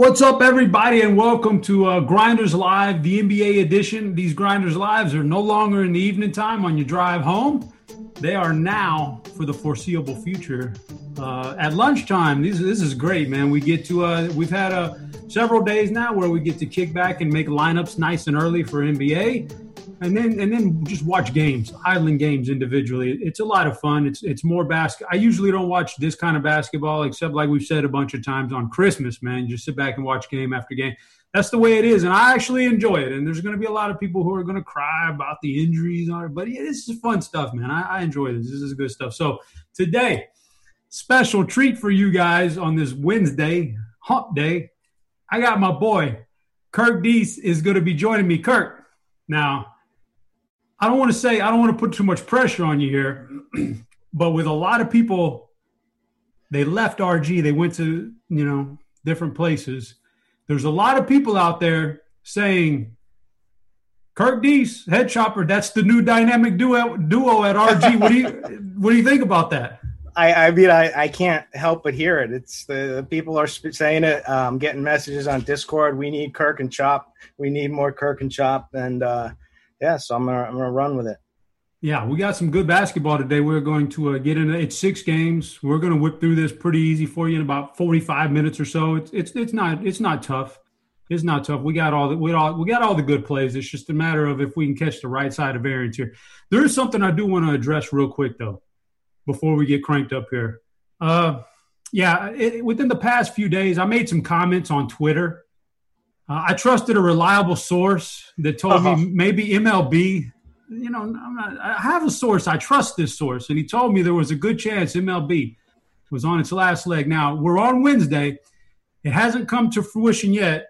What's up, everybody, and welcome to uh, Grinders Live, the NBA edition. These Grinders Lives are no longer in the evening time on your drive home. They are now, for the foreseeable future, uh, at lunchtime. This, this is great, man. We get to, uh, we've had uh, several days now where we get to kick back and make lineups nice and early for NBA and then and then just watch games, idling games individually. It's a lot of fun. It's it's more basket. I usually don't watch this kind of basketball, except like we've said a bunch of times on Christmas. Man, you just sit back and watch game after game. That's the way it is, and I actually enjoy it. And there's going to be a lot of people who are going to cry about the injuries, but yeah, this is fun stuff, man. I, I enjoy this. This is good stuff. So today, special treat for you guys on this Wednesday hump day. I got my boy Kirk Deese is going to be joining me. Kirk, now I don't want to say I don't want to put too much pressure on you here, but with a lot of people, they left RG, they went to you know different places. There's a lot of people out there saying Kirk Deese, head chopper, that's the new dynamic duo duo at RG. what do you what do you think about that? I, I mean, I, I can't help but hear it. It's the, the people are saying it. Um, getting messages on Discord. We need Kirk and Chop. We need more Kirk and Chop. And uh, yeah, so I'm gonna I'm gonna run with it. Yeah, we got some good basketball today. We're going to uh, get into it's six games. We're going to whip through this pretty easy for you in about 45 minutes or so. It's it's it's not it's not tough. It's not tough. We got all the we all we got all the good plays. It's just a matter of if we can catch the right side of variance here. There is something I do want to address real quick though, before we get cranked up here. Uh, yeah, it, within the past few days, I made some comments on Twitter uh, I trusted a reliable source that told uh-huh. me maybe MLB. You know, not, i have a source. I trust this source, and he told me there was a good chance MLB was on its last leg. Now we're on Wednesday. It hasn't come to fruition yet.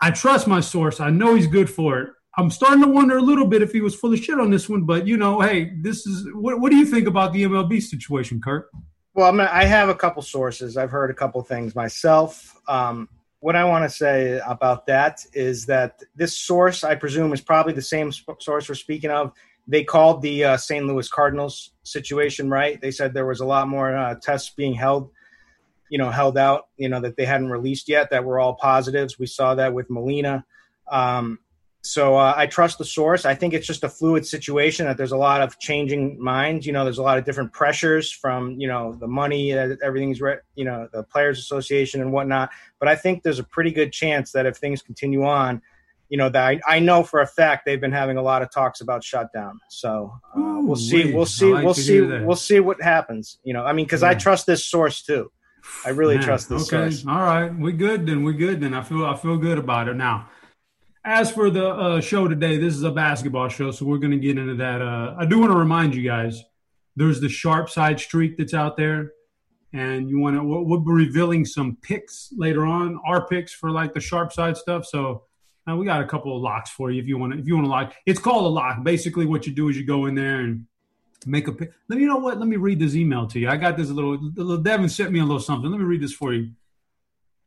I trust my source. I know he's good for it. I'm starting to wonder a little bit if he was full of shit on this one, but you know, hey, this is what, what do you think about the MLB situation, Kirk? Well, I, mean, I have a couple sources. I've heard a couple things myself. Um, what I want to say about that is that this source, I presume, is probably the same source we're speaking of. They called the uh, St. Louis Cardinals situation right. They said there was a lot more uh, tests being held, you know, held out, you know, that they hadn't released yet that were all positives. We saw that with Molina. Um, so uh, I trust the source. I think it's just a fluid situation that there's a lot of changing minds. You know, there's a lot of different pressures from you know the money, uh, everything's re- you know the players' association and whatnot. But I think there's a pretty good chance that if things continue on, you know that I, I know for a fact they've been having a lot of talks about shutdown. So uh, Ooh, we'll see, we'll see, like we'll see, we'll see what happens. You know, I mean, because yeah. I trust this source too. I really Man, trust this okay. source. All right, we good then. We good then. I feel I feel good about it now as for the uh, show today, this is a basketball show, so we're going to get into that. Uh, I do want to remind you guys there's the sharp side streak that's out there, and you want to we'll, be revealing some picks later on, our picks for like the sharp side stuff. So uh, we got a couple of locks for you if you want to if you want to lock. It's called a lock. Basically, what you do is you go in there and make a pick. Let me you know what. Let me read this email to you. I got this little. little Devin sent me a little something. Let me read this for you.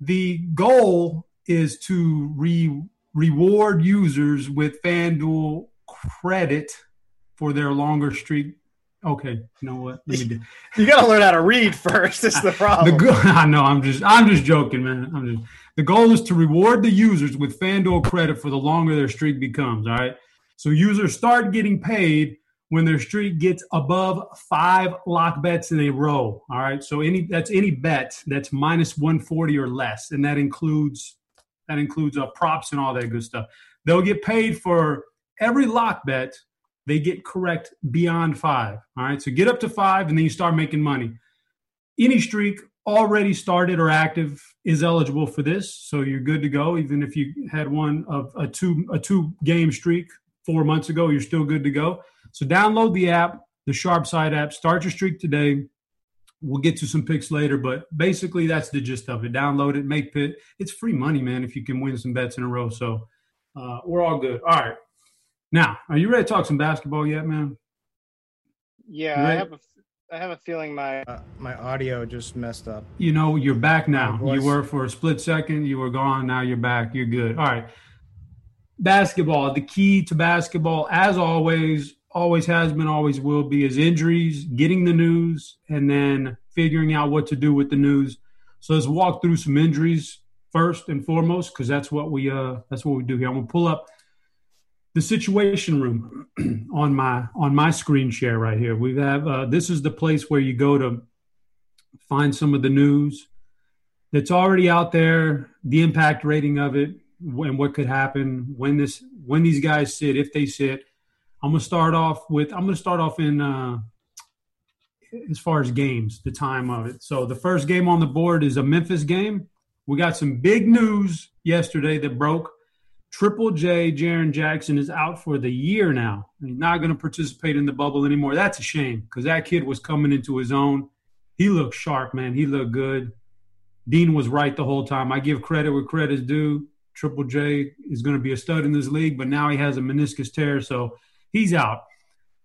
The goal is to re reward users with FanDuel credit for their longer streak Okay, you know what? Let me do. you got to learn how to read first. That's the problem. The go- I know. I'm just. I'm just joking, man. I'm just. The goal is to reward the users with FanDuel credit for the longer their streak becomes. All right. So users start getting paid when their streak gets above five lock bets in a row. All right. So any that's any bet that's minus 140 or less, and that includes that includes uh, props and all that good stuff. They'll get paid for every lock bet they get correct beyond five. All right. So get up to five and then you start making money. Any streak already started or active is eligible for this. So you're good to go. Even if you had one of a two a two game streak four months ago, you're still good to go. So download the app, the Sharp Side app, start your streak today. We'll get to some picks later, but basically that's the gist of it. Download it, make pit. It's free money, man, if you can win some bets in a row. So uh, we're all good. All right. Now, are you ready to talk some basketball yet, man? Yeah, I have a, I have a feeling my uh, my audio just messed up. You know, you're back now. You were for a split second, you were gone. Now you're back. You're good. All right. Basketball. The key to basketball, as always, always has been, always will be, is injuries, getting the news, and then figuring out what to do with the news. So let's walk through some injuries first and foremost, because that's what we uh that's what we do here. I'm gonna pull up the situation room on my on my screen share right here. We have uh, this is the place where you go to find some of the news that's already out there, the impact rating of it, and what could happen when this when these guys sit, if they sit. I'm gonna start off with I'm gonna start off in uh, as far as games, the time of it. So the first game on the board is a Memphis game. We got some big news yesterday that broke Triple J, Jaren Jackson, is out for the year now. He's not going to participate in the bubble anymore. That's a shame because that kid was coming into his own. He looked sharp, man. He looked good. Dean was right the whole time. I give credit where credit is due. Triple J is going to be a stud in this league, but now he has a meniscus tear, so he's out.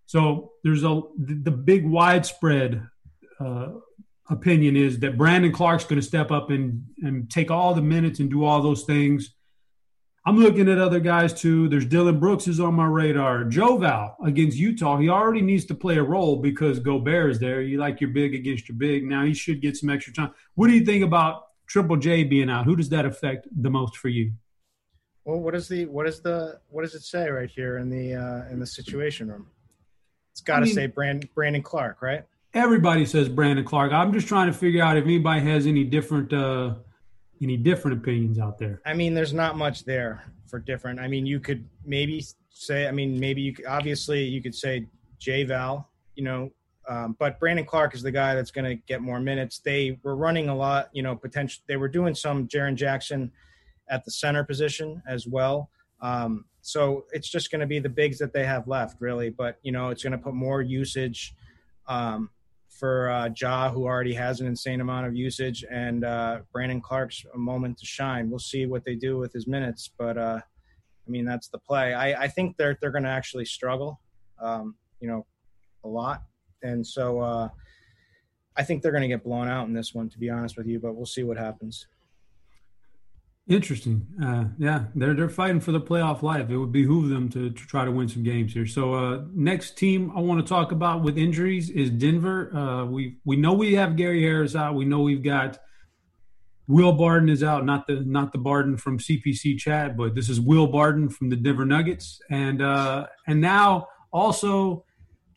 So there's a the big widespread uh, opinion is that Brandon Clarke's going to step up and and take all the minutes and do all those things I'm looking at other guys too. There's Dillon Brooks is on my radar. Joe Val against Utah. He already needs to play a role because Gobert is there. You like your big against your big. Now he should get some extra time. What do you think about Triple J being out? Who does that affect the most for you? Well, what is the what is the what does it say right here in the uh, in the situation room? It's got to I mean, say Brand, Brandon Clarke, right? Everybody says Brandon Clarke. I'm just trying to figure out if anybody has any different. Uh, any different opinions out there? I mean, there's not much there for different. I mean, you could maybe say, I mean, maybe you could, obviously you could say J Val, you know, um, but Brandon Clarke is the guy that's going to get more minutes. They were running a lot, you know, potential. They were doing some Jaren Jackson at the center position as well. Um, so it's just going to be the bigs that they have left, really. But you know, it's going to put more usage um, for uh, Ja, who already has an insane amount of usage, and uh, Brandon Clarke's a moment to shine. We'll see what they do with his minutes, but uh, I mean that's the play. I, I think they're they're going to actually struggle, um, you know, a lot, and so uh, I think they're going to get blown out in this one, to be honest with you. But we'll see what happens. Interesting. Uh, yeah, they're they're fighting for the playoff life. It would behoove them to, to try to win some games here. So uh, next team I want to talk about with injuries is Denver. Uh, we we know we have Gary Harris out. We know we've got Will Barton is out. Not the not the Barton from CPC chat, but this is Will Barton from the Denver Nuggets. And uh, and now also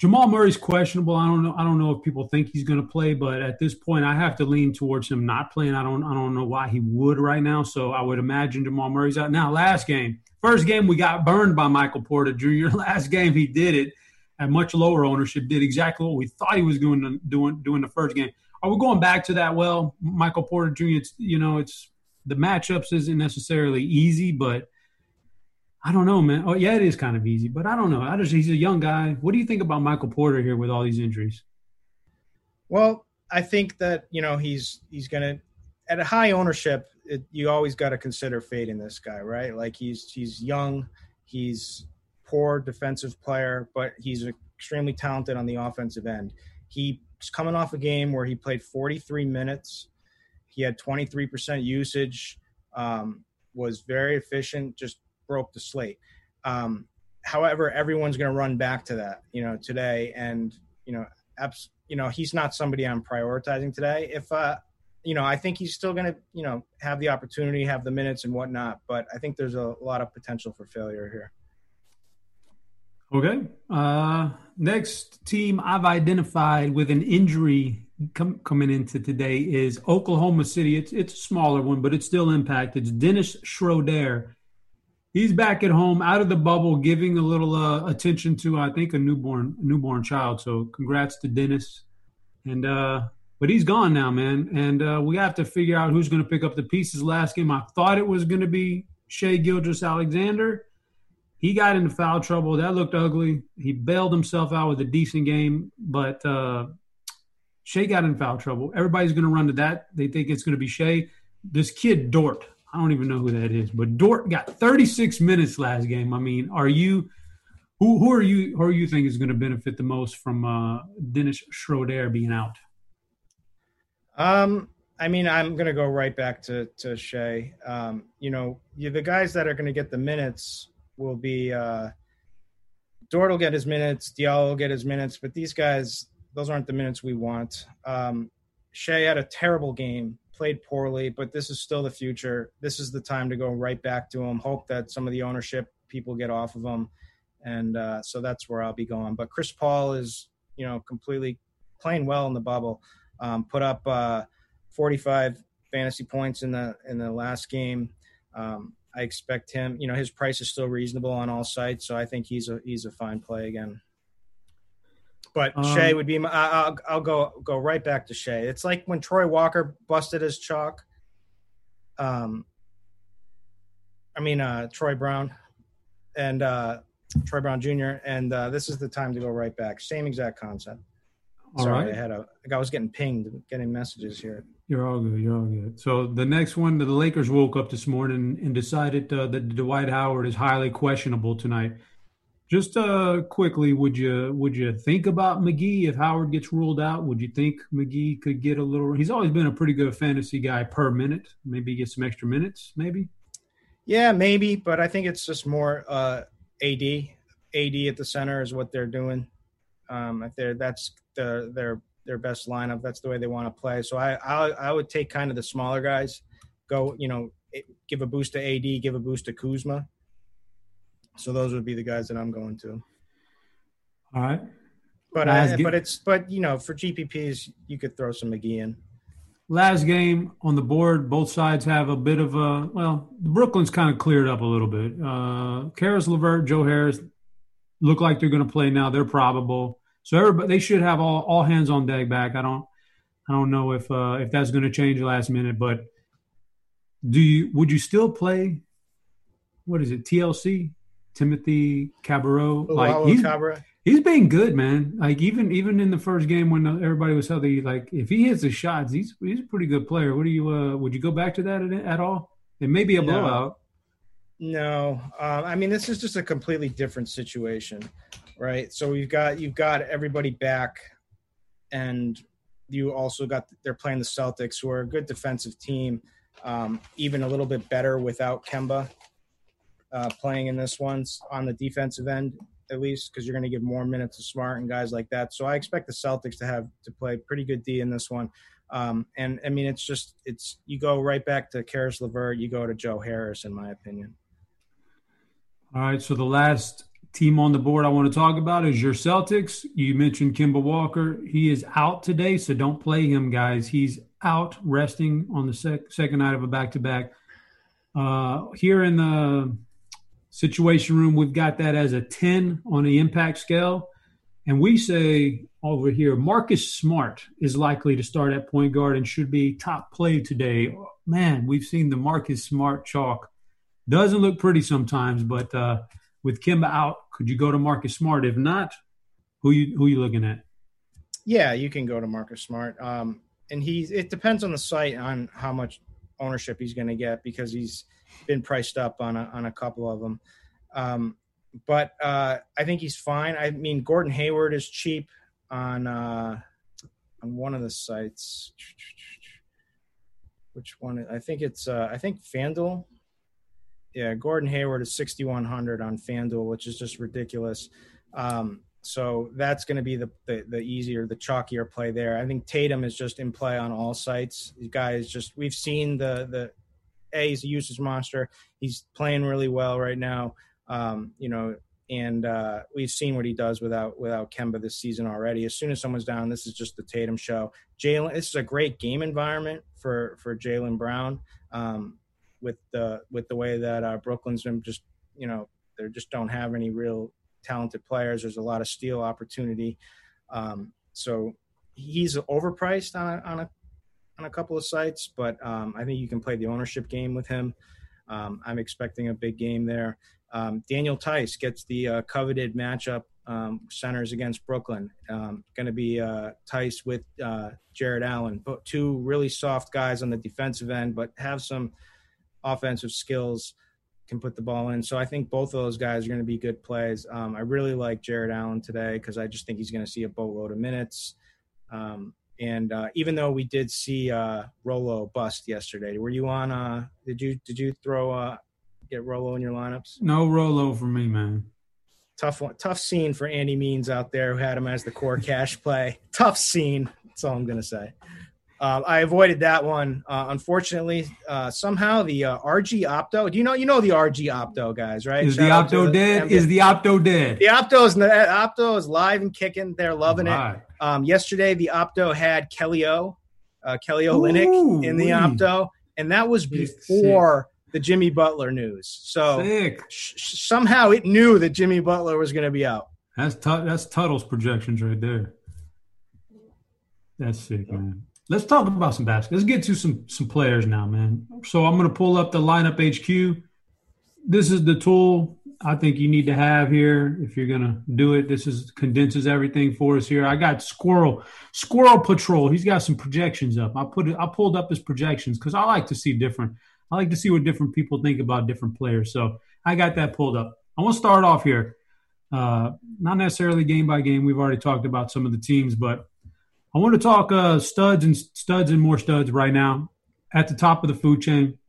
Jamal Murray's questionable. I don't know. I don't know if people think he's going to play, but at this point, I have to lean towards him not playing. I don't. I don't know why he would right now. So I would imagine Jamal Murray's out. Now, last game, first game, we got burned by Michael Porter Jr. Last game, he did it at much lower ownership. Did exactly what we thought he was doing. Doing doing the first game. Are we going back to that? Well, Michael Porter Jr. It's you know it's the matchups isn't necessarily easy, but I don't know, man. Oh, yeah, it is kind of easy, but I don't know. I just he's a young guy. What do you think about Michael Porter here with all these injuries? Well, I think that you know he's he's gonna at a high ownership. It, you always got to consider fading this guy, right? Like he's he's young, he's poor defensive player, but he's extremely talented on the offensive end. He's coming off a game where he played 43 minutes. He had 23% usage. Um, was very efficient, just broke the slate. Um, however, everyone's going to run back to that, you know, today. And you know, abs- you know, he's not somebody I'm prioritizing today. If uh, you know, I think he's still going to, you know, have the opportunity, have the minutes and whatnot. But I think there's a lot of potential for failure here. Okay. Uh, next team I've identified with an injury com- coming into today is Oklahoma City. It's it's a smaller one, but it's still impacted. It's Dennis Schroeder. He's back at home, out of the bubble, giving a little uh, attention to I think a newborn newborn child. So congrats to Dennis. And uh, but he's gone now, man. And uh, we have to figure out who's going to pick up the pieces. Last game, I thought it was going to be Shai Gilgeous-Alexander he got into foul trouble. That looked ugly. He bailed himself out with a decent game, but uh, Shai got in foul trouble. Everybody's going to run to that. They think it's going to be Shai. This kid Dort, I don't even know who that is, but Dort got 36 minutes last game. I mean, are you who who are you who are you think is going to benefit the most from uh, Dennis Schroeder being out? Um, I mean, I'm going to go right back to to Shai. Um, you know, you, the guys that are going to get the minutes will be uh, Dort will get his minutes, Diallo will get his minutes, but these guys, those aren't the minutes we want. Um, Shai had a terrible game, played poorly, but this is still the future. This is the time to go right back to him. Hope that some of the ownership people get off of him, and uh, so that's where I'll be going. But Chris Paul is, you know, completely playing well in the bubble. Um, put up uh, 45 fantasy points in the in the last game. Um, I expect him. You know, his price is still reasonable on all sites, so I think he's a he's a fine play again. But um, Shai would be. My, I'll I'll go go right back to Shai. It's like when Troy Walker busted his chalk. Um, I mean uh, Troy Brown, and uh, Troy Brown Jr. And uh, this is the time to go right back. Same exact concept. All Sorry, right. I had a. I was getting pinged, getting messages here. You're all good. You're all good. So the next one, the Lakers woke up this morning and decided uh, that Dwight Howard is highly questionable tonight. Just uh, quickly, would you would you think about McGee if Howard gets ruled out? Would you think McGee could get a little? He's always been a pretty good fantasy guy per minute. Maybe get some extra minutes. Maybe. Yeah, maybe, but I think it's just more uh, AD. AD at the center is what they're doing. Um, if they're that's the, their their best lineup. That's the way they want to play. So I, I, I would take kind of the smaller guys, go you know give a boost to AD, give a boost to Kuzma. So those would be the guys that I'm going to. All right. But I, but it's but you know for GPPs you could throw some McGee in. Last game on the board, both sides have a bit of a well. Brooklyn's kind of cleared up a little bit. Uh, Caris LeVert, Joe Harris look like they're going to play now. They're probable. So everybody they should have all, all hands on deck back. I don't I don't know if uh, if that's going to change last minute, but do you would you still play? What is it? TLC Timothy Cabarro. Oh, like he's, he's been good, man. Like even even in the first game when everybody was healthy, like if he hits the shots, he's he's a pretty good player. What do you uh, would you go back to that at, at all? It may be a blowout. No, um, I mean this is just a completely different situation right? So you've got you've got everybody back, and you also got they're playing the Celtics, who are a good defensive team, um, even a little bit better without Kemba uh, playing in this one on the defensive end at least because you're going to give more minutes to Smart and guys like that. So I expect the Celtics to have to play pretty good D in this one. Um, and I mean, it's just it's you go right back to Caris LeVert, you go to Joe Harris, in my opinion. All right, so the last team on the board I want to talk about is your Celtics. You mentioned Kemba Walker. He is out today, so don't play him, guys. He's out resting on the sec- second night of a back to back. Here in the situation room, we've got that as a 10 on the impact scale. And we say over here, Marcus Smart is likely to start at point guard and should be top play today. Man, we've seen the Marcus Smart chalk. Doesn't look pretty sometimes, but uh, with Kemba out, could you go to Marcus Smart? If not, who you who you looking at? Yeah, you can go to Marcus Smart. Um, and he's it depends on the site on how much ownership he's going to get because he's been priced up on a, on a couple of them. Um, but uh, I think he's fine. I mean, Gordon Hayward is cheap on uh, on one of the sites. Which one? I think it's uh, I think FanDuel yeah, Gordon Hayward is 6,100 on FanDuel, which is just ridiculous. Um, so that's going to be the, the, the easier, the chalkier play there. I think Tatum is just in play on all sites. The guy is just we've seen the the a he's a usage monster. He's playing really well right now. Um, you know, and uh, we've seen what he does without without Kemba this season already. As soon as someone's down, this is just the Tatum show. Jalen, this is a great game environment for for Jaylen Brown um, with the with the way that uh, Brooklyn's been just you know they just don't have any real talented players. There's a lot of steal opportunity, um, so he's overpriced on a, on a on a couple of sites, but um, I think you can play the ownership game with him. Um, I'm expecting a big game there. Um, Daniel Theis gets the uh, coveted matchup um, centers against Brooklyn. Um, going to be uh, Theis with uh, Jarrett Allen, but two really soft guys on the defensive end, but have some offensive skills, can put the ball in. So I think both of those guys are going to be good plays. Um, I really like Jarrett Allen today because I just think he's going to see a boatload of minutes. Um, and uh, even though we did see uh, Rolo bust yesterday, were you on? Uh, did you did you throw uh, get Rolo in your lineups? No Rolo for me, man. Tough one, tough scene for Andy Means out there who had him as the core cash play. Tough scene. That's all I'm gonna say. Uh, I avoided that one. Uh, unfortunately, uh, somehow the uh, RG Opto. Do you know you know the RG Opto guys, right? Is Shout the Opto dead? Is the Opto dead? The Opto is Opto is live and kicking. They're loving right. it. Um, yesterday, the Opto had Kelly O, uh, Kelly Olynyk in the Opto, and that was before the Jimmy Butler news. So sh- somehow it knew that Jimmy Butler was going to be out. That's tu- that's Tuttle's projections right there. That's sick, man. Let's talk about some basketball. Let's get to some some players now, man. So I'm going to pull up the lineup HQ. This is the tool I think you need to have here if you're going to do it. This is condenses everything for us here. I got Squirrel Squirrel Patrol. He's got some projections up. I put it. I pulled up his projections because I like to see different I like to see what different people think about different players. So I got that pulled up. I want to start off here. Uh, not necessarily game by game. We've already talked about some of the teams, but I want to talk uh, studs and studs and more studs right now at the top of the food chain.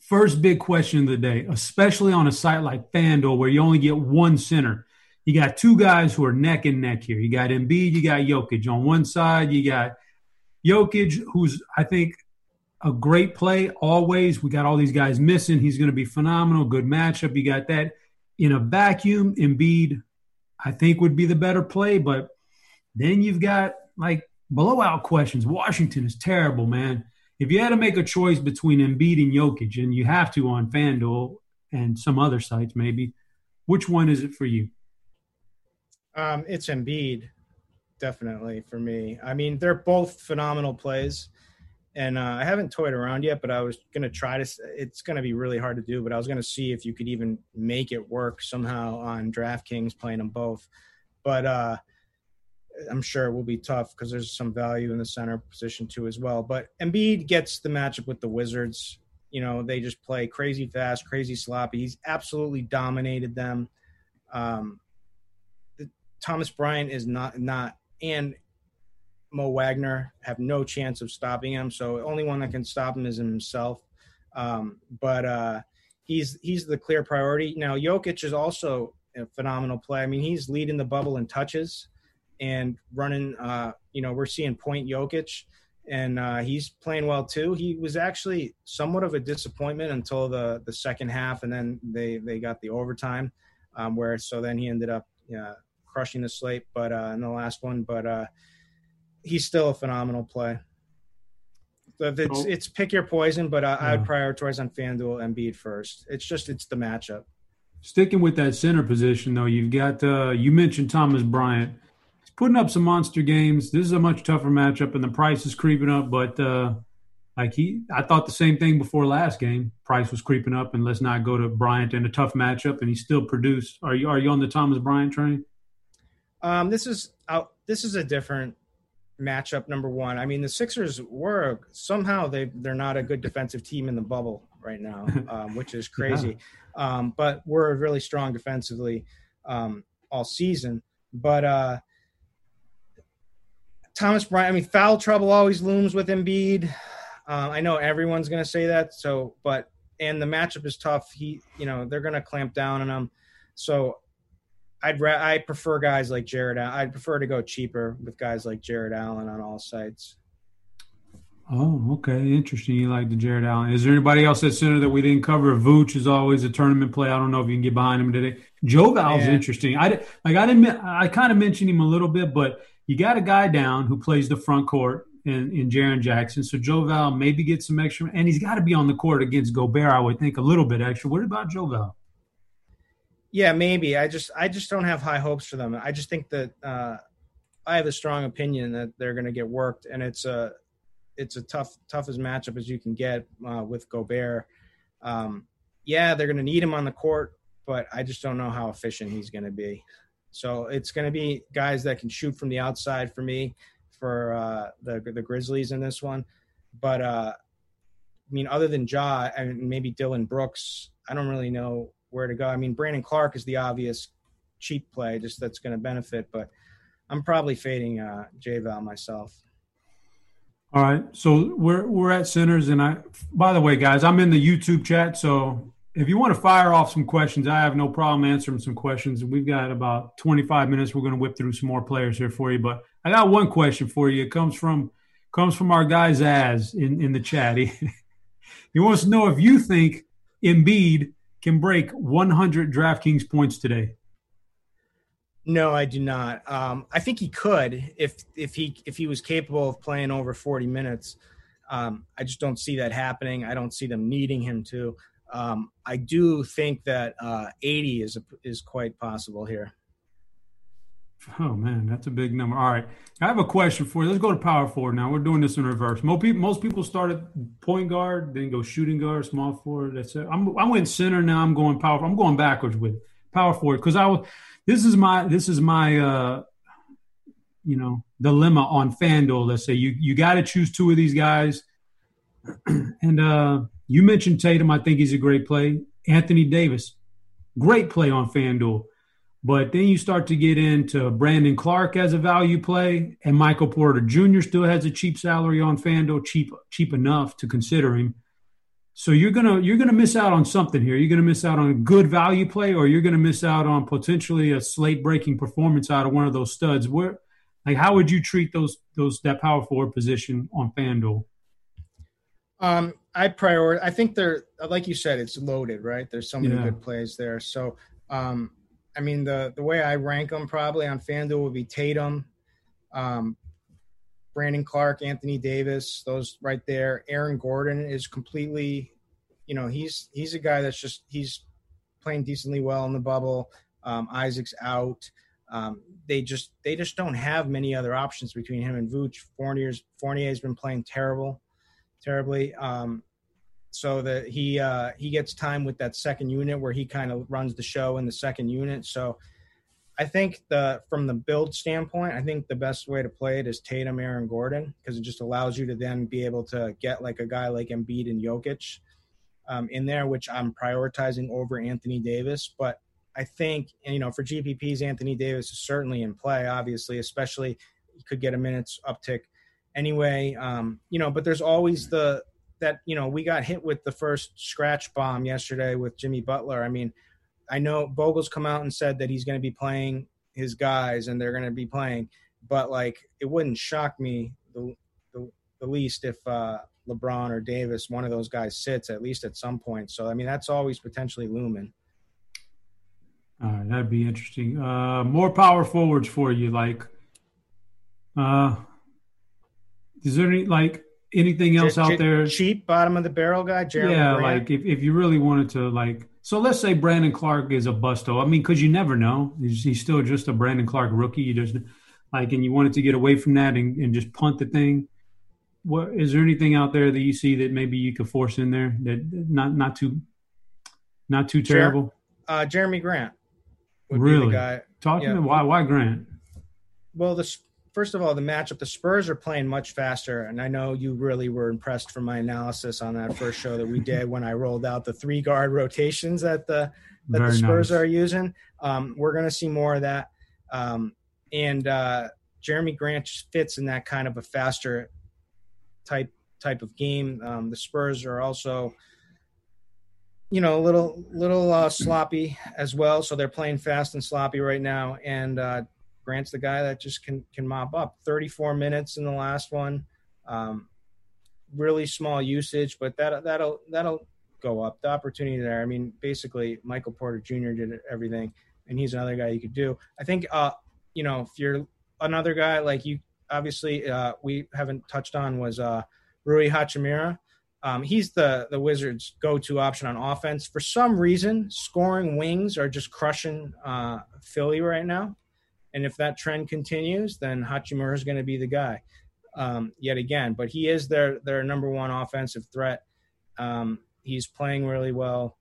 First big question of the day, especially on a site like FanDuel where you only get one center. You got two guys who are neck and neck here. You got Embiid, you got Jokic. On one side, you got Jokic, who's I think a great play always. We got all these guys missing. He's going to be phenomenal. Good matchup. You got that in a vacuum. Embiid, I think, would be the better play. But then you've got like blowout questions. Washington is terrible, man. If you had to make a choice between Embiid and Jokic, and you have to on FanDuel and some other sites maybe, which one is it for you? Um, it's Embiid, definitely for me. I mean, they're both phenomenal plays and uh, I haven't toyed around yet, but I was gonna try to. It's gonna be really hard to do, but I was gonna see if you could even make it work somehow on DraftKings playing them both. But uh, I'm sure it will be tough because there's some value in the center position too as well. But Embiid gets the matchup with the Wizards. You know, they just play crazy fast, crazy sloppy. He's absolutely dominated them. Um, Thomas Bryant is not not and Mo Wagner have no chance of stopping him. So only one that can stop him is himself. Um, but uh, he's he's the clear priority. Now Jokic is also a phenomenal play. I mean, he's leading the bubble in touches and running. Uh, you know, we're seeing point Jokic, and uh, he's playing well too. He was actually somewhat of a disappointment until the the second half, and then they they got the overtime, um, where so then he ended up crushing the slate. But uh, in the last one, but uh, he's still a phenomenal play. So if it's it's pick your poison, but I, yeah. I'd prioritize on FanDuel and Embiid first. It's just it's the matchup. Sticking with that center position though, you've got uh, you mentioned Thomas Bryant. Putting up some monster games. This is a much tougher matchup, and the price is creeping up. But uh, like he, I thought the same thing before last game. Price was creeping up, and let's not go to Bryant in a tough matchup, and he still produced. Are you are you on the Thomas Bryant train? Um, this is uh, this is a different matchup number one. I mean, the Sixers were somehow they they're not a good defensive team in the bubble right now, um, which is crazy. Yeah. Um, but we're really strong defensively um, all season. But uh, Thomas Bryant, I mean, foul trouble always looms with Embiid. Uh, I know everyone's going to say that. So, but and the matchup is tough. He, you know, they're going to clamp down on him. So I'd ra- I prefer guys like Jarrett. I'd prefer to go cheaper with guys like Jarrett Allen on all sites. Oh, okay, interesting. You like the Jarrett Allen. Is there anybody else at center that we didn't cover? Vooch is always a tournament play. I don't know if you can get behind him today. Joe Val's yeah. interesting. I like I didn't I kind of mentioned him a little bit, but you got a guy down who plays the front court in, in Jaren Jackson. So Joe Val maybe get some extra, and he's got to be on the court against Gobert. I would think a little bit extra. What about Joe Val? Yeah, maybe. I just I just don't have high hopes for them. I just think that uh, I have a strong opinion that they're going to get worked, and it's a it's a tough toughest matchup as you can get uh, with Gobert. Um, yeah, they're going to need him on the court, but I just don't know how efficient he's going to be. So it's going to be guys that can shoot from the outside for me for uh, the the Grizzlies in this one. But uh, I mean, other than Ja and maybe Dillon Brooks, I don't really know where to go. I mean, Brandon Clarke is the obvious cheap play, just that's going to benefit. But I'm probably fading uh, J Val myself. All right, so we're we're at centers, and I. By the way, guys, I'm in the YouTube chat, so if you want to fire off some questions, I have no problem answering some questions. And We've got about 25 minutes. We're going to whip through some more players here for you, but I got one question for you. It comes from comes from our guy Zaz in in the chat. He, he wants to know if you think Embiid can break 100 DraftKings points today. No, I do not. Um, I think he could if if he if he was capable of playing over 40 minutes. Um, I just don't see that happening. I don't see them needing him to. Um, I do think that uh, 80 is a, is quite possible here. Oh man, that's a big number. All right, I have a question for you. Let's go to power forward now. We're doing this in reverse. Most people, most people started point guard, then go shooting guard, small forward. That's it. I'm, I went center. Now I'm going power. I'm going backwards with power forward because I was this is my this is my uh, you know dilemma on FanDuel. Let's say you you got to choose two of these guys, and uh, you mentioned Tatum. I think he's a great play. Anthony Davis, great play on FanDuel. But then you start to get into Brandon Clarke as a value play, and Michael Porter Jr. still has a cheap salary on FanDuel, cheap cheap enough to consider him. So you're gonna you're gonna miss out on something here. You're gonna miss out on a good value play, or you're gonna miss out on potentially a slate breaking performance out of one of those studs. Where, like, how would you treat those those that power forward position on FanDuel? Um, I prior. I think they're like you said, it's loaded, right? There's so many yeah. good plays there. So, um, I mean, the the way I rank them probably on FanDuel would be Tatum, um, Brandon Clarke, Anthony Davis, those right there. Aaron Gordon is completely, you know, he's he's a guy that's just he's playing decently well in the bubble. Um, Isaac's out. Um, they just they just don't have many other options between him and Vooch. Fournier's Fournier's been playing terrible, terribly. Um, so that he uh, he gets time with that second unit where he kind of runs the show in the second unit. So I think the from the build standpoint, I think the best way to play it is Tatum, Aaron Gordon, because it just allows you to then be able to get like a guy like Embiid and Jokic um, in there, which I'm prioritizing over Anthony Davis. But I think you know for GPPs, Anthony Davis is certainly in play. Obviously, especially you could get a minutes uptick anyway. Um, you know, but there's always the that you know we got hit with the first scratch bomb yesterday with Jimmy Butler. I mean I know Vogel's come out and said that he's going to be playing his guys and they're going to be playing, but like it wouldn't shock me the the, the least if uh, LeBron or Davis, one of those guys, sits at least at some point. So I mean that's always potentially looming. All right, that'd be interesting. Uh, more power forwards for you, like. Uh, is there any like anything else out there? Cheap bottom of the barrel guy, Jerami Yeah, Grant. like if, if you really wanted to like so let's say Brandon Clarke is a busto. I mean, because you never know. He's, he's, still just a Brandon Clarke rookie. You just like, and you wanted to get away from that and, and, just punt the thing. What is there anything out there that you see that maybe you could force in there that not not too not too terrible? Uh, Jerami Grant. really? Guy talking yeah. why why Grant? Well, the first of all, the matchup, the Spurs are playing much faster, and I know you really were impressed from my analysis on that first show that we did when I rolled out the three guard rotations that the that Very the Spurs nice. are using. Um, we're going to see more of that, um, and uh, Jerami Grant fits in that kind of a faster type type of game. Um, the Spurs are also you know, a little little uh, sloppy as well. So they're playing fast and sloppy right now. And uh, Grant's the guy that just can can mop up. 34 minutes in the last one. Um, really small usage, but that that'll that'll go up. The opportunity there. I mean, basically, Michael Porter Jr. did everything, and he's another guy you could do. I think, uh, you know, if you're another guy like you, obviously, uh, we haven't touched on was uh, Rui Hachimura. Um, he's the the Wizards' go-to option on offense. For some reason, scoring wings are just crushing uh, Philly right now, and if that trend continues, then Hachimura is going to be the guy um, yet again. But he is their their number one offensive threat. Um, he's playing really well,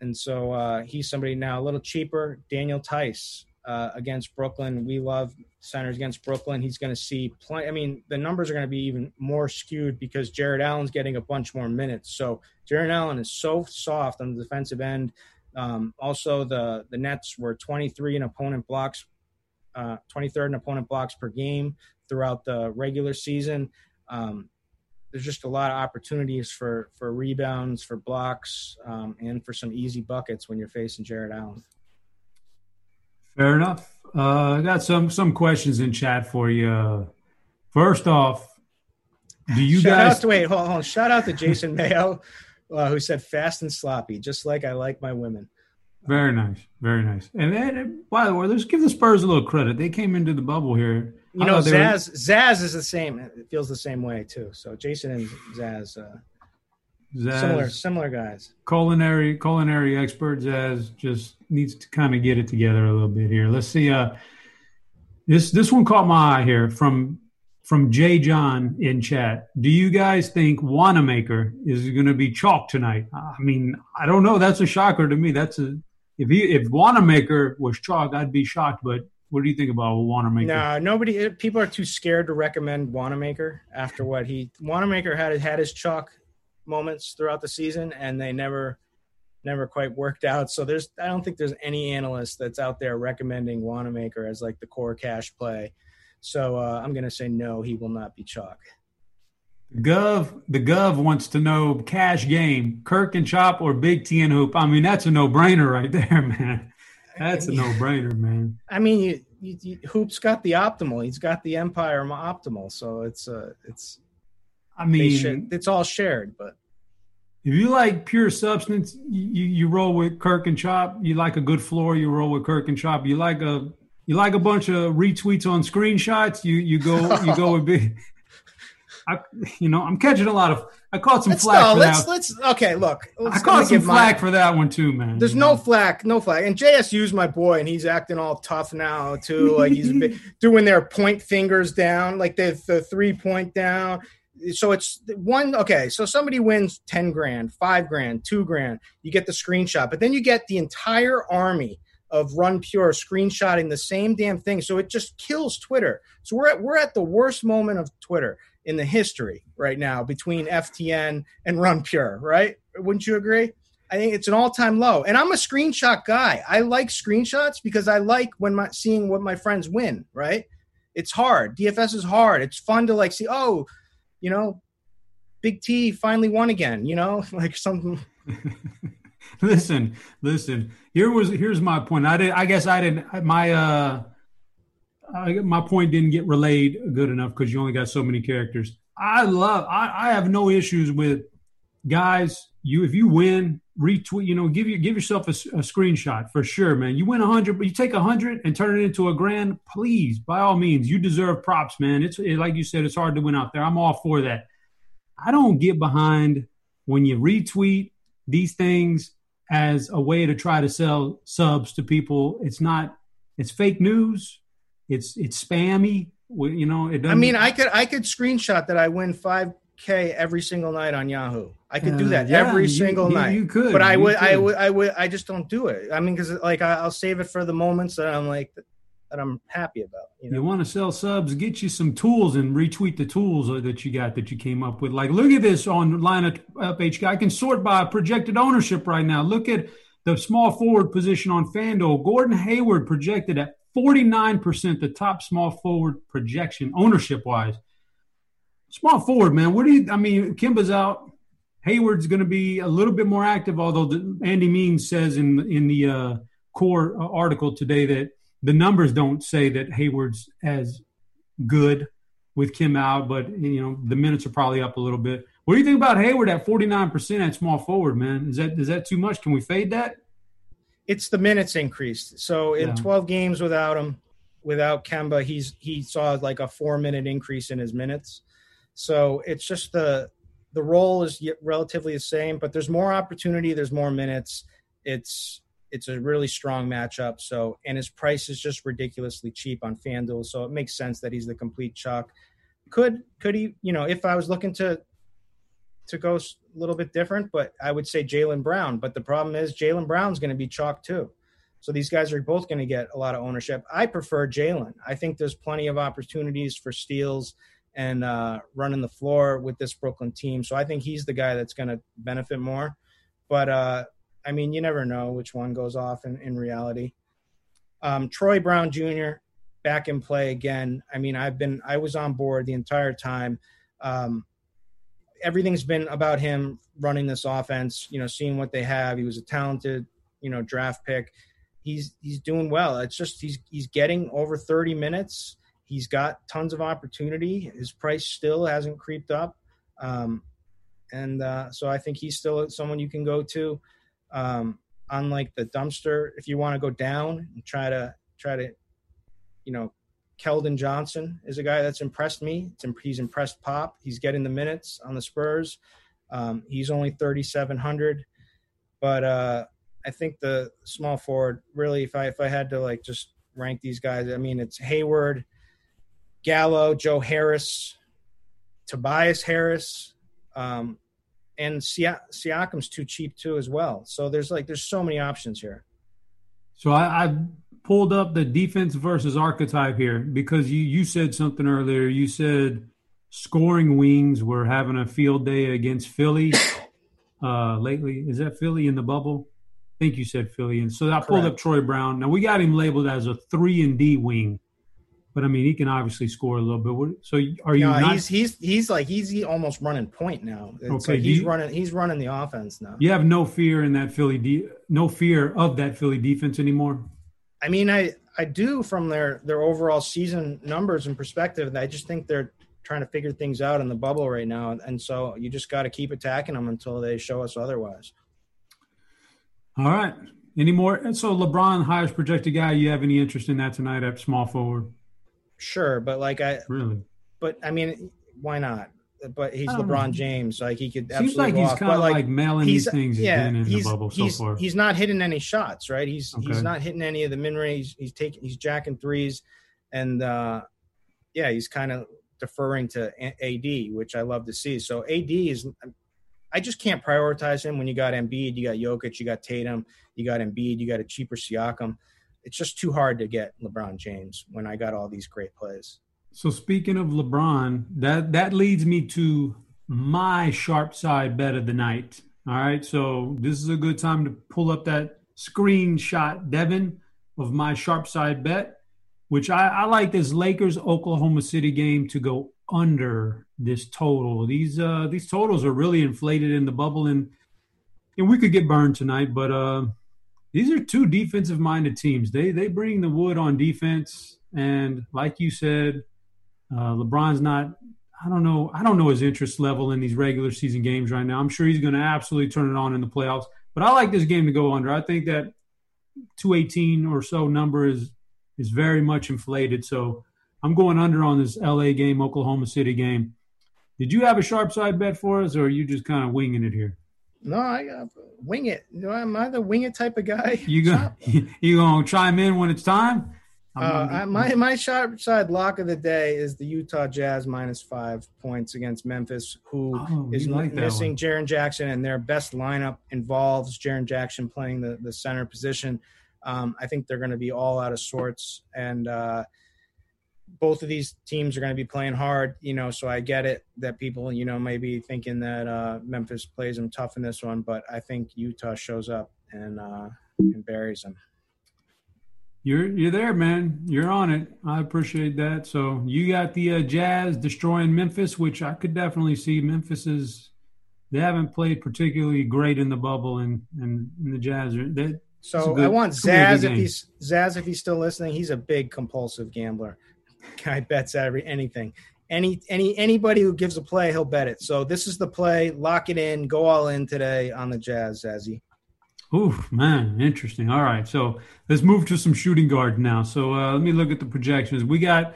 and so uh, he's somebody now a little cheaper. Daniel Theis uh, against Brooklyn. We love centers against Brooklyn. He's going to see plenty. I mean, the numbers are going to be even more skewed because Jarrett Allen's getting a bunch more minutes. So Jared Allen is so soft on the defensive end. Um, also, the the Nets were 23 in opponent blocks, uh, 23rd in opponent blocks per game throughout the regular season. Um, there's just a lot of opportunities for for rebounds, for blocks, um, and for some easy buckets when you're facing Jarrett Allen. Fair enough. Uh, I got some some questions in chat for you. First off, do you Shout guys out to, wait? Hold on. Shout out to Jason Mayo, uh, who said "fast and sloppy," just like I like my women. Very nice, very nice. And then, by the way, let's give the Spurs a little credit. They came into the bubble here. You know, Zaz were... Zaz is the same. It feels the same way too. So Jason and Zaz, uh, Zaz, similar similar guys. Culinary culinary expert Zaz just needs to kind of get it together a little bit here. Let's see. Uh, this this one caught my eye here from from Jay John in chat. Do you guys think Wanamaker is going to be chalk tonight? I mean, I don't know. That's a shocker to me. That's a if he if Wanamaker was chalk, I'd be shocked. But what do you think about Wanamaker? No, nobody. People are too scared to recommend Wanamaker after what he Wanamaker had had his chalk moments throughout the season, and they never never quite worked out. So there's I don't think there's any analyst that's out there recommending Wanamaker as like the core cash play. So uh, I'm going to say no, he will not be chalk. Gov, the Gov wants to know cash game, Kirk and Chop or Big T and Hoop. I mean, that's a no brainer right there, man. That's a no brainer, man. I mean, you, you, you, Hoop's got the optimal. He's got the Empire optimal, so it's uh, it's. I mean, it's all shared, but if you like pure substance, you, you roll with Kirk and Chop. You like a good floor, you roll with Kirk and Chop. You like a you like a bunch of retweets on screenshots, you you go you go with big. I, you know, I'm catching a lot of. I caught some let's, flack no, for let's, that. Let's okay. Look, I caught some flack my, for that one too, man. There's no know? flack, no flack. And JSU's my boy, and he's acting all tough now too. Like he's bit, doing their point fingers down, like the the three point down so it's one okay so somebody wins 10 grand 5 grand 2 grand you get the screenshot but then you get the entire army of run pure screenshotting the same damn thing so it just kills twitter so we're at we're at the worst moment of twitter in the history right now between ftn and run pure right wouldn't you agree i think it's an all-time low and i'm a screenshot guy i like screenshots because i like when my seeing what my friends win right it's hard dfs is hard it's fun to like see oh you know, Big T finally won again, you know, like something. listen, listen. Here was here's my point. I did. I guess I didn't. My uh, I, my point didn't get relayed good enough because you only got so many characters. I love. I, I have no issues with guys. You if you win, retweet. You know, give you give yourself a, a screenshot for sure, man. You win a hundred, but you take a hundred and turn it into a grand. Please, by all means, you deserve props, man. It's it, like you said, it's hard to win out there. I'm all for that. I don't get behind when you retweet these things as a way to try to sell subs to people. It's not. It's fake news. It's it's spammy. You know, it. I mean, I could I could screenshot that I win five k every single night on Yahoo. I could do that uh, yeah, every you, single you, night. You could, but I would, I would, I would, I just don't do it. I mean, because like I, will save it for the moments that I'm like that I'm happy about. You, know? you want to sell subs? Get you some tools and retweet the tools that you got that you came up with. Like, look at this on lineup up HK. I can sort by projected ownership right now. Look at the small forward position on FanDuel. Gordon Hayward projected at 49%, the top small forward projection ownership wise. Small forward, man. What do you? I mean, Kemba's out. Hayward's going to be a little bit more active, although the, Andy Means says in in the uh, core article today that the numbers don't say that Hayward's as good with Kim out, but you know the minutes are probably up a little bit. What do you think about Hayward at forty nine percent at small forward, man? Is that is that too much? Can we fade that? It's the minutes increased. So in yeah. twelve games without him, without Kemba, he's he saw like a four minute increase in his minutes. So it's just the the role is relatively the same, but there's more opportunity. There's more minutes. It's it's a really strong matchup. So and his price is just ridiculously cheap on FanDuel. So it makes sense that he's the complete chalk. Could could he? You know, if I was looking to to go a little bit different, but I would say Jaylen Brown. But the problem is Jaylen Brown's going to be chalk too. So these guys are both going to get a lot of ownership. I prefer Jaylen. I think there's plenty of opportunities for steals and uh, running the floor with this Brooklyn team. So I think he's the guy that's going to benefit more. But uh, I mean, you never know which one goes off in, in reality. Um, Troy Brown Jr. back in play again. I mean, I've been I was on board the entire time. Um, everything's been about him running this offense. You know, seeing what they have. He was a talented, you know, draft pick. He's he's doing well. It's just he's he's getting over 30 minutes He's got tons of opportunity. His price still hasn't creeped up. Um, and uh, so I think he's still someone you can go to. Um, unlike the dumpster, if you want to go down and try to try to, you know, Keldon Johnson is a guy that's impressed me. he's impressed Pop. He's getting the minutes on the Spurs. Um, he's only 3,700, but uh, I think the small forward really, if I if I had to like just rank these guys, I mean it's Hayward, Gallo, Joe Harris, Tobias Harris, um, and Siakam's too cheap too as well. So there's like there's so many options here. So I, I pulled up the defense versus archetype here because you you said something earlier. You said scoring wings were having a field day against Philly uh, lately. Is that Philly in the bubble? I think you said Philly. And so I pulled Correct. up Troy Brown. Now we got him labeled as a three and D wing but I mean, he can obviously score a little bit. So are you? No, not... he's he's he's like he's almost running point now. It's okay, like he's you, running he's running the offense now. You have no fear in that Philly, de- no fear of that Philly defense anymore. I mean, I I do from their their overall season numbers and perspective. I just think they're trying to figure things out in the bubble right now, and so you just got to keep attacking them until they show us otherwise. All right. Any more? So LeBron, highest projected guy. You have any interest in that tonight at small forward? Sure, but like I really, but I mean, why not? But he's LeBron know. James, like he could. Seems like he's kind of like, like mailing these things. Yeah, he's, he's so he's, he's, not hitting any shots, right? He's okay. he's not hitting any of the min range. He's taking he's jacking threes, and uh yeah, he's kind of deferring to AD, which I love to see. So AD is, I just can't prioritize him when you got Embiid, you got Jokic, you got Tatum, you got Embiid, you got a cheaper Siakam it's just too hard to get LeBron James when I got all these great plays. So speaking of LeBron, that that leads me to my sharp side bet of the night. All right, so this is a good time to pull up that screenshot, Devin, of my sharp side bet, which I, I like this Lakers Oklahoma City game to go under this total. These uh these totals are really inflated in the bubble and and we could get burned tonight, but uh these are two defensive minded teams. They they bring the wood on defense, and like you said, uh, LeBron's not. I don't know. I don't know his interest level in these regular season games right now. I'm sure he's going to absolutely turn it on in the playoffs. But I like this game to go under. I think that 218 or so number is is very much inflated. So I'm going under on this LA game, Oklahoma City game. Did you have a sharp side bet for us, or are you just kind of winging it here? No, I uh, wing it. You know, am I the wing it type of guy? You gonna you gonna chime in when it's time? Uh, I, my my sharp side lock of the day is the Utah Jazz minus five points against Memphis, who oh, is like missing Jaren Jackson, and their best lineup involves Jaren Jackson playing the the center position. Um, I think they're going to be all out of sorts, and uh, both of these teams are going to be playing hard, you know, so I get it that people, you know, may be thinking that uh, Memphis plays them tough in this one, but I think Utah shows up and uh, and buries them. You're you're there, man. You're on it. I appreciate that. So you got the uh, Jazz destroying Memphis, which I could definitely see. Memphis is they haven't played particularly great in the bubble and and, and the Jazz. Are, they, so good, I want Zaz if he's Zaz if he's still listening. He's a big compulsive gambler. Guy bets every anything. Any any anybody who gives a play, he'll bet it. So this is the play. Lock it in. Go all in today on the Jazz, Zazzy. Ooh, man, interesting. All right, so let's move to some shooting guard now. So uh, let me look at the projections. We got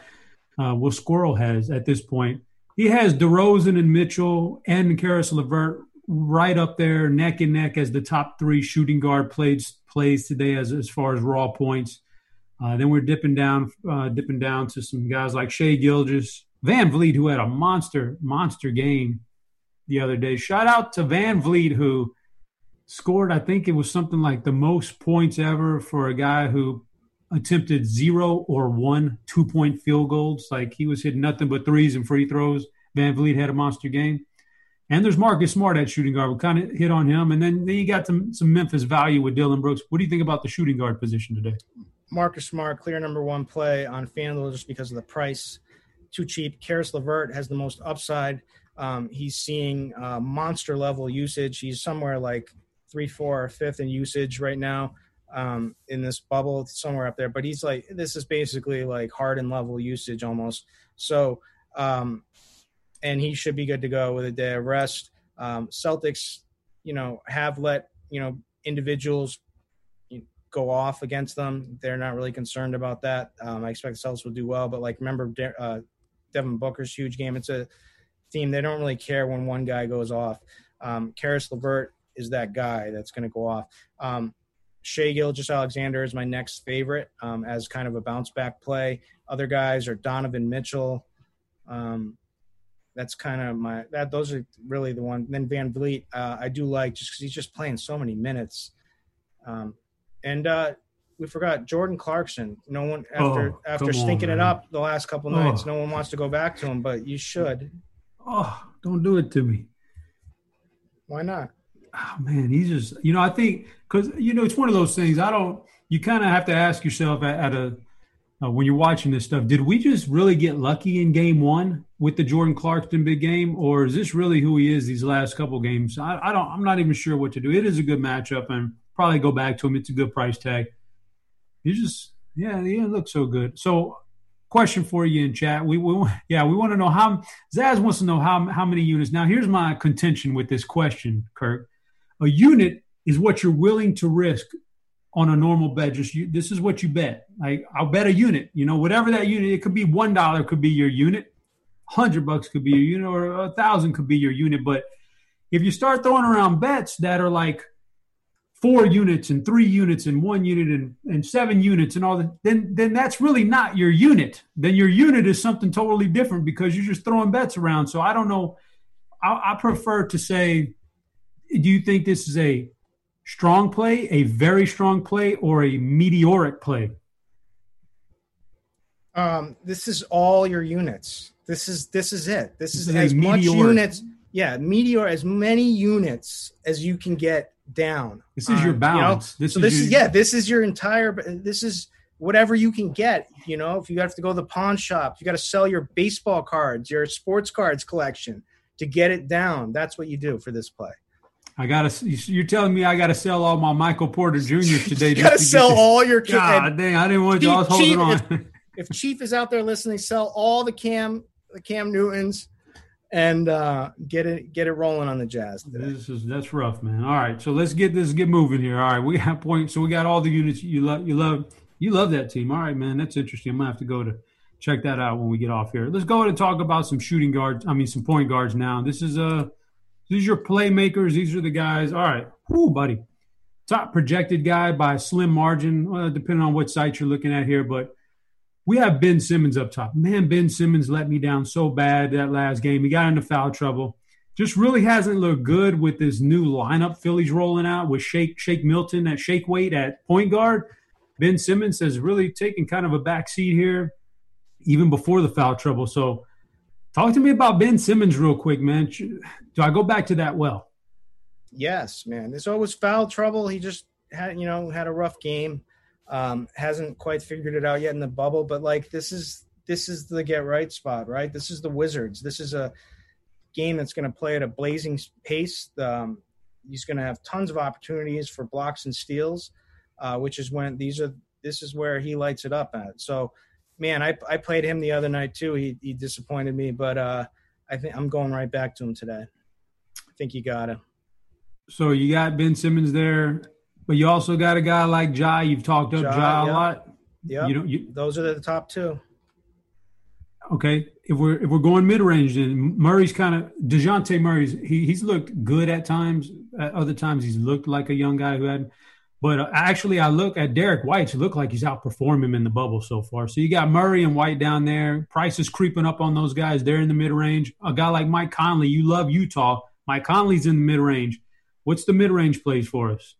uh, what Squirrel has at this point. He has DeRozan and Mitchell and Caris LeVert right up there, neck and neck as the top three shooting guard plays plays today as as far as raw points. Uh, then we're dipping down, uh, dipping down to some guys like Shai Van VanVleet, who had a monster monster game the other day. Shout out to VanVleet, who scored. I think it was something like the most points ever for a guy who attempted zero or one two point field goals. Like he was hitting nothing but threes and free throws. VanVleet had a monster game. And there's Marcus Smart at shooting guard. We kind of hit on him. And then, then you got some, some Memphis value with Dillon Brooks. What do you think about the shooting guard position today? Marcus Smart, clear number one play on FanDuel just because of the price. Too cheap. Caris LeVert has the most upside. Um, he's seeing uh, monster level usage. He's somewhere like three, four, or fifth in usage right now um, in this bubble, somewhere up there. But he's like, this is basically like Harden level usage almost. So, um, and he should be good to go with a day of rest. Um, Celtics, you know, have let you know individuals go off against them. They're not really concerned about that. Um, I expect the Celtics will do well, but like remember De- uh, Devin Booker's huge game. It's a theme. they don't really care when one guy goes off. Um, Caris LeVert is that guy that's going to go off. Um, Shai Gilgeous-Alexander is my next favorite um, as kind of a bounce back play. Other guys are Donovan Mitchell. Um, that's kind of my that those are really the one. Then VanVleet, uh, I do like just because he's just playing so many minutes. Um, and uh, we forgot Jordan Clarkson. No one after oh, after stinking on, it up the last couple nights, oh. no one wants to go back to him, but you should. Oh, don't do it to me. Why not? Oh man, he's just you know I think because you know it's one of those things. I don't. You kind of have to ask yourself at, at a uh, when you're watching this stuff. Did we just really get lucky in Game One with the Jordan Clarkson big game, or is this really who he is these last couple games? I, I don't. I'm not even sure what to do. It is a good matchup, and probably go back to him. It's a good price tag. He just yeah, he didn't look so good. So question for you in chat. We, we yeah, we want to know how Zaz wants to know how how many units. Now here's my contention with this question, Kirk. A unit is what you're willing to risk on a normal bet. Just you, this is what you bet. Like I'll bet a unit. You know, whatever that unit. It could be one dollar, could be your unit. Hundred bucks could be your unit, or a thousand could be your unit. But if you start throwing around bets that are like four units and three units and one unit and, and seven units and all that, then then that's really not your unit. Then your unit is something totally different because you're just throwing bets around. So I don't know. I, I prefer to say, do you think this is a strong play, a very strong play, or a meteoric play? Um, this is all your units. This is this is it. This, this is, is as much units. Yeah, meteor as many units as you can get down. This is your balance. You know? This so is this your... is yeah. This is your entire. This is whatever you can get. You know, if you have to go to the pawn shop, you got to sell your baseball cards, your sports cards collection to get it down. That's what you do for this play. I gotta. You're telling me I gotta sell all my Michael Porter Juniors today? you gotta to sell all your. God dang! I didn't want you. all holding on. If, if Chief is out there listening, sell all the Cam, the Cam Newtons, and uh, get it get it rolling on the Jazz. Today. This is that's rough, man. All right, so let's get this get moving here. All right, we have points. So we got all the units you love. You love you love that team. All right, man, that's interesting. I'm gonna have to go to check that out when we get off here. Let's go ahead and talk about some shooting guards. I mean, some point guards now. This is a uh, these are your playmakers. These are the guys. All right, whoo, buddy. Top projected guy by a slim margin, well, depending on what site you're looking at here, but we have Ben Simmons up top. Man, Ben Simmons let me down so bad that last game. He got into foul trouble. Just really hasn't looked good with this new lineup Phillies rolling out with Shake Shake Milton at shake weight at point guard. Ben Simmons has really taken kind of a back seat here, even before the foul trouble. So, talk to me about Ben Simmons real quick, man. Do I go back to that well? Yes, man. There's always foul trouble. He just had, you know, had a rough game. Um, hasn't quite figured it out yet in the bubble, but like this is this is the get right spot, right? This is the Wizards. This is a game that's going to play at a blazing pace. Um, he's going to have tons of opportunities for blocks and steals, uh, which is when these are this is where he lights it up at. So, man, I I played him the other night too. He he disappointed me, but uh, I think I'm going right back to him today. I think you got him. So you got Ben Simmons there, but you also got a guy like Jai. You've talked up Ja, ja a lot. Yeah, you know, you, those are the top two. Okay, if we're if we're going mid range, then Murray's kind of Dejounte Murray's he he's looked good at times. At other times, he's looked like a young guy who had. But uh, actually, I look at Derrick White. White's look like he's outperformed him in the bubble so far. So you got Murray and White down there. Price is creeping up on those guys. They're in the mid range. A guy like Mike Conley, you love Utah. Mike Conley's in the mid range. What's the mid range plays for us?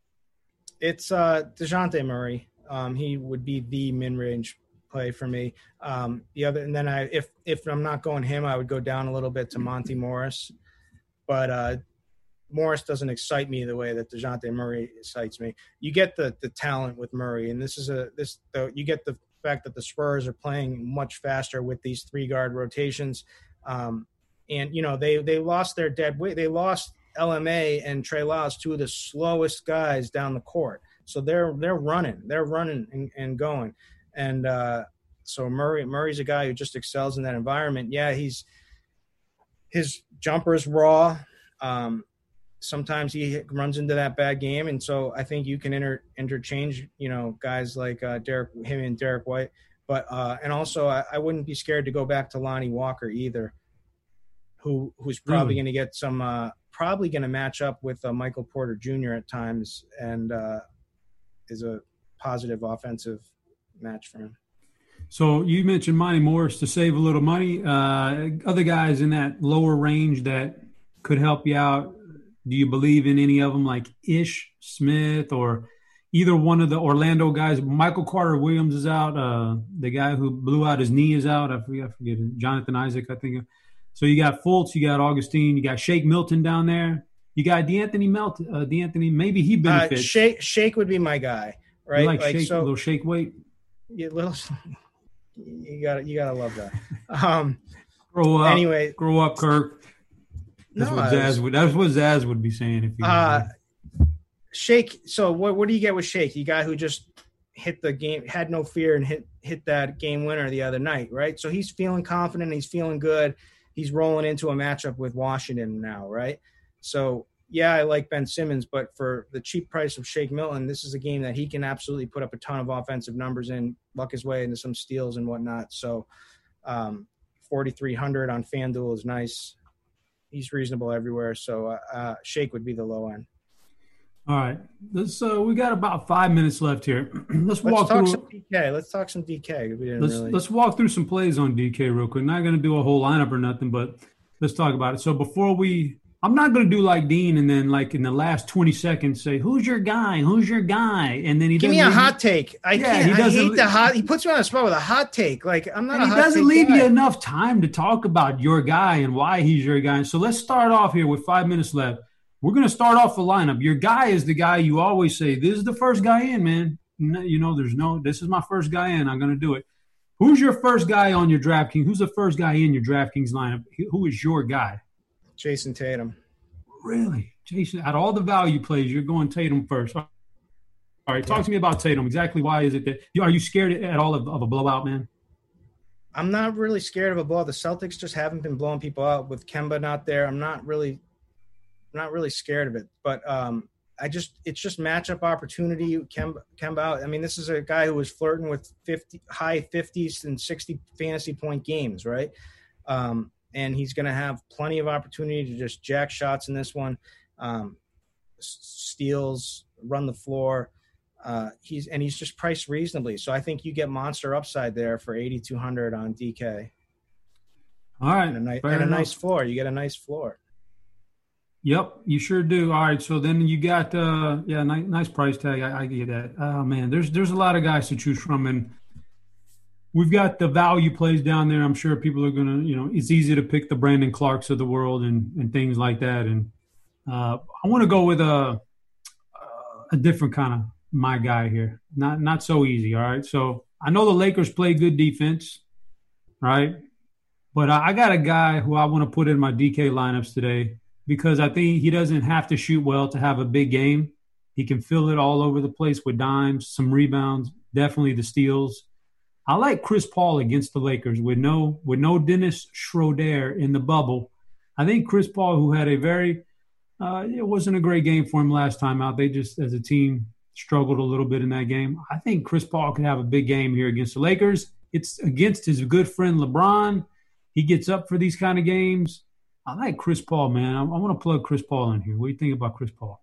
It's uh, Dejounte Murray. Um, he would be the mid range play for me. Um, the other, and then I, if if I'm not going him, I would go down a little bit to Monte Morris, but uh, Morris doesn't excite me the way that Dejounte Murray excites me. You get the the talent with Murray, and this is a this the, you get the fact that the Spurs are playing much faster with these three guard rotations, um, and you know they they lost their dead weight. They lost LMA and Trey Lyles, two of the slowest guys down the court. So they're they're running, they're running and, and going. And uh, so Murray Murray's a guy who just excels in that environment. Yeah, he's his jumper is raw. Um, sometimes he runs into that bad game, and so I think you can inter, interchange, you know, guys like uh, Derrick, him and Derrick White. But uh, and also, I, I, wouldn't be scared to go back to Lonnie Walker either, who who's probably mm. going to get some, uh, probably going to match up with uh, Michael Porter Jr. at times, and uh, is a positive offensive match for him. So you mentioned Monte Morris to save a little money. Uh, other guys in that lower range that could help you out. Do you believe in any of them, like Ish Smith or either one of the Orlando guys? Michael Carter Williams is out. Uh, the guy who blew out his knee is out. I forget, I forget Jonathan Isaac, I think. So you got Fultz, you got Augustin, you got Shake Milton down there. You got De'Anthony Melton. Uh, De'Anthony, maybe he uh, benefits. Uh, Shake, Shake would be my guy, right? You like, like Shake, so, a little Shake weight you little you gotta you gotta love that. Um, grow up. Anyway, grow up, Kirk. That's no, what Zaz would. That's what Zaz would be saying if he. Uh, Shake. So what? What do you get with Shake? You guy who just hit the game, had no fear, and hit hit that game winner the other night, right? So he's feeling confident. He's feeling good. He's rolling into a matchup with Washington now, right? So yeah, I like Ben Simmons, but for the cheap price of Shake Milton, this is a game that he can absolutely put up a ton of offensive numbers in, luck his way into some steals and whatnot. So, um, 4,300 on FanDuel is nice. He's reasonable everywhere. So, uh, uh, Shake would be the low end. All right. Let's, uh, we got about five minutes left here. let's, let's walk talk through some DK. Let's talk some DK. let's, really... let's walk through some plays on DK real quick. Not going to do a whole lineup or nothing, but let's talk about it. So before we I'm not going to do like Dean and then like in the last 20 seconds say, "Who's your guy? Who's your guy?" And then he give me a hot take. I yeah, can't. He doesn't, I hate the hot. He puts me on a spot with a hot take. Like I'm not. he doesn't leave guy. you enough time to talk about your guy and why he's your guy. So let's start off here with five minutes left. We're going to start off the lineup. Your guy is the guy you always say, "This is the first guy in, man." You know, there's no. This is my first guy in. I'm going to do it. Who's your first guy on your DraftKings? Who's the first guy in your DraftKings lineup? Who is your guy? Jayson Tatum. Really, Jason? Out of all the value plays, you're going Tatum first. All right, talk yeah. to me about Tatum. Exactly why is it that are you scared at all of, of a blowout, man? I'm not really scared of a blowout. The Celtics just haven't been blowing people out with Kemba not there. I'm not really, not really scared of it. But um, I just, it's just matchup opportunity. Kemba, Kemba out. I mean, this is a guy who was flirting with 50, high 50s and 60 fantasy point games, right? Um, and he's going to have plenty of opportunity to just jack shots in this one, um, steals, run the floor. Uh, he's and he's just priced reasonably, so I think you get monster upside there for eighty two hundred on DK. All right, and a, and a nice floor. You get a nice floor. Yep, you sure do. All right, so then you got uh yeah, nice, nice price tag. I, I get that. Oh man, there's there's a lot of guys to choose from, and we've got the value plays down there. I'm sure people are gonna, you know, it's easy to pick the Brandon Clarkes of the world and and things like that. And uh, I want to go with a a different kind of my guy here. Not not so easy. All right. So I know the Lakers play good defense, right? But I, I got a guy who I want to put in my DK lineups today because I think he doesn't have to shoot well to have a big game. He can fill it all over the place with dimes, some rebounds, definitely the steals. I like Chris Paul against the Lakers with no with no Dennis Schroeder in the bubble. I think Chris Paul, who had a very uh, it wasn't a great game for him last time out. They just as a team struggled a little bit in that game. I think Chris Paul could have a big game here against the Lakers. It's against his good friend LeBron. He gets up for these kind of games. I like Chris Paul, man. I, I want to plug Chris Paul in here. What do you think about Chris Paul?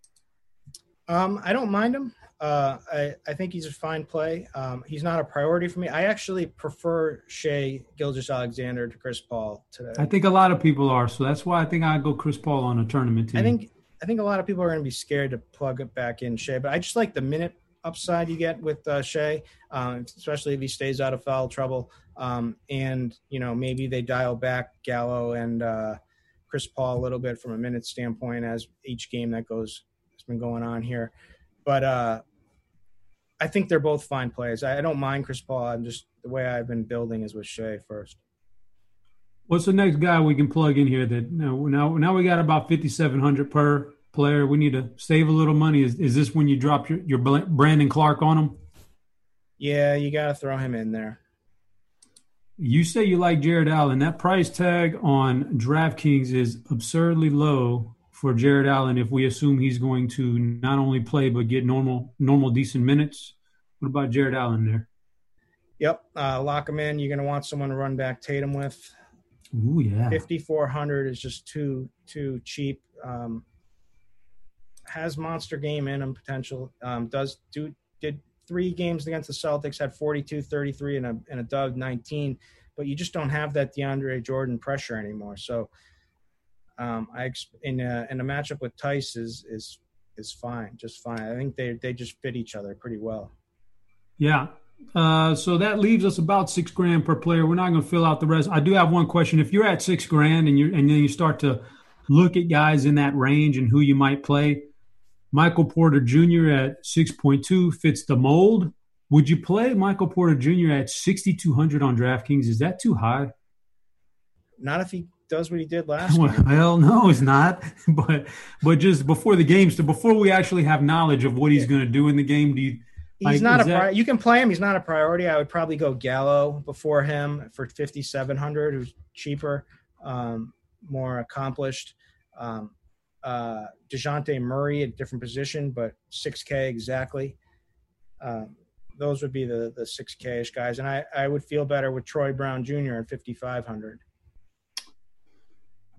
Um, I don't mind him. Uh, I, I think he's a fine play. Um, he's not a priority for me. I actually prefer Shai Gilgeous-Alexander to Chris Paul today. I think a lot of people are, so that's why I think I go Chris Paul on a tournament team. I think I think a lot of people are going to be scared to plug it back in Shai, but I just like the minute upside you get with uh, Shai, um, especially if he stays out of foul trouble. Um, and you know maybe they dial back Gallo and uh, Chris Paul a little bit from a minute standpoint as each game that goes has been going on here. But uh, I think they're both fine plays. I, I don't mind Chris Paul. I'm just the way I've been building is with Shai first. What's the next guy we can plug in here? That now now, now we got about fifty seven hundred per player. We need to save a little money. Is is this when you drop your, your Brandon Clarke on him? Yeah, you got to throw him in there. You say you like Jarrett Allen. That price tag on DraftKings is absurdly low for Jarrett Allen if we assume he's going to not only play but get normal normal decent minutes. What about Jarrett Allen there? Yep, uh, lock him in. You're going to want someone to run back Tatum with. Ooh yeah. 5400 is just too too cheap. Um, has monster game in him potential. Um, does do did three games against the Celtics had 42 33 and a and a dub 19, but you just don't have that DeAndre Jordan pressure anymore. So um, I in a, in a matchup with Theis is is is fine, just fine. I think they they just fit each other pretty well. Yeah. Uh, so that leaves us about six grand per player. We're not going to fill out the rest. I do have one question. If you're at six grand and you and then you start to look at guys in that range and who you might play, Michael Porter Jr. at six point two fits the mold. Would you play Michael Porter Jr. at sixty two hundred on DraftKings? Is that too high? Not if he does what he did last well, Well, no, it's not. But but just before the game, so before we actually have knowledge of what he's yeah. going to do in the game, do you? He's like, not a. That... Pri- you can play him. He's not a priority. I would probably go Gallo before him for fifty seven hundred, who's cheaper, um, more accomplished. Um, uh, Dejounte Murray at a different position, but six K exactly. Um, those would be the the six K ish guys, and I I would feel better with Troy Brown Jr. at fifty five hundred.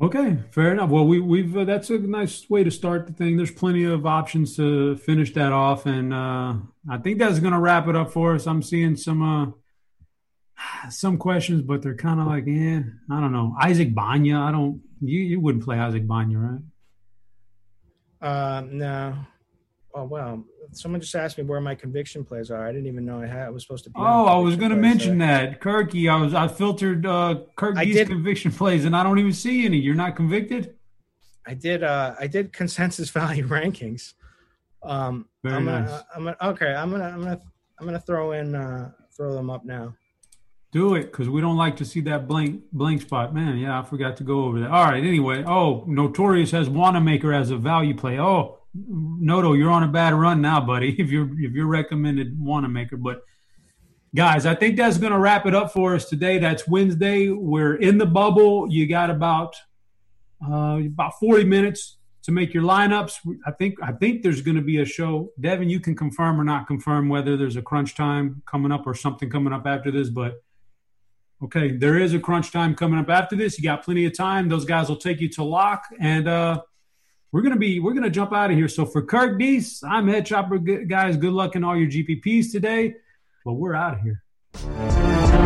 Okay, fair enough. Well, we, we've uh, that's a nice way to start the thing. There's plenty of options to finish that off, and uh, I think that's going to wrap it up for us. I'm seeing some uh, some questions, but they're kind of like, yeah, I don't know. Isaac Bonga, I don't. You you wouldn't play Isaac Bonga, right? Uh, no. Oh well, someone just asked me where my conviction plays are. I didn't even know I had. I was supposed to be. Oh, I was going to mention that Kirky. I was. I filtered uh, Kirky's conviction plays, and I don't even see any. You're not convicted. I did. Uh, I did consensus value rankings. Um, Very I'm. Gonna, I'm gonna, okay. I'm gonna. I'm gonna. I'm gonna throw in. Uh, throw them up now. Do it because we don't like to see that blank blank spot, man. Yeah, I forgot to go over that. All right. Anyway, oh, Notorious has Wanamaker as a value play. Oh, Noto, you're on a bad run now, buddy. If you're if you're recommended Wanamaker, but guys, I think that's going to wrap it up for us today. That's Wednesday. We're in the bubble. You got about uh, about 40 minutes to make your lineups. I think I think there's going to be a show. Devin, you can confirm or not confirm whether there's a crunch time coming up or something coming up after this, but. Okay, there is a crunch time coming up after this. You got plenty of time. Those guys will take you to lock, and uh, we're gonna be we're gonna jump out of here. So for Kirk Dees, I'm Head Chopper guys. Good luck in all your GPPs today, but we're out of here.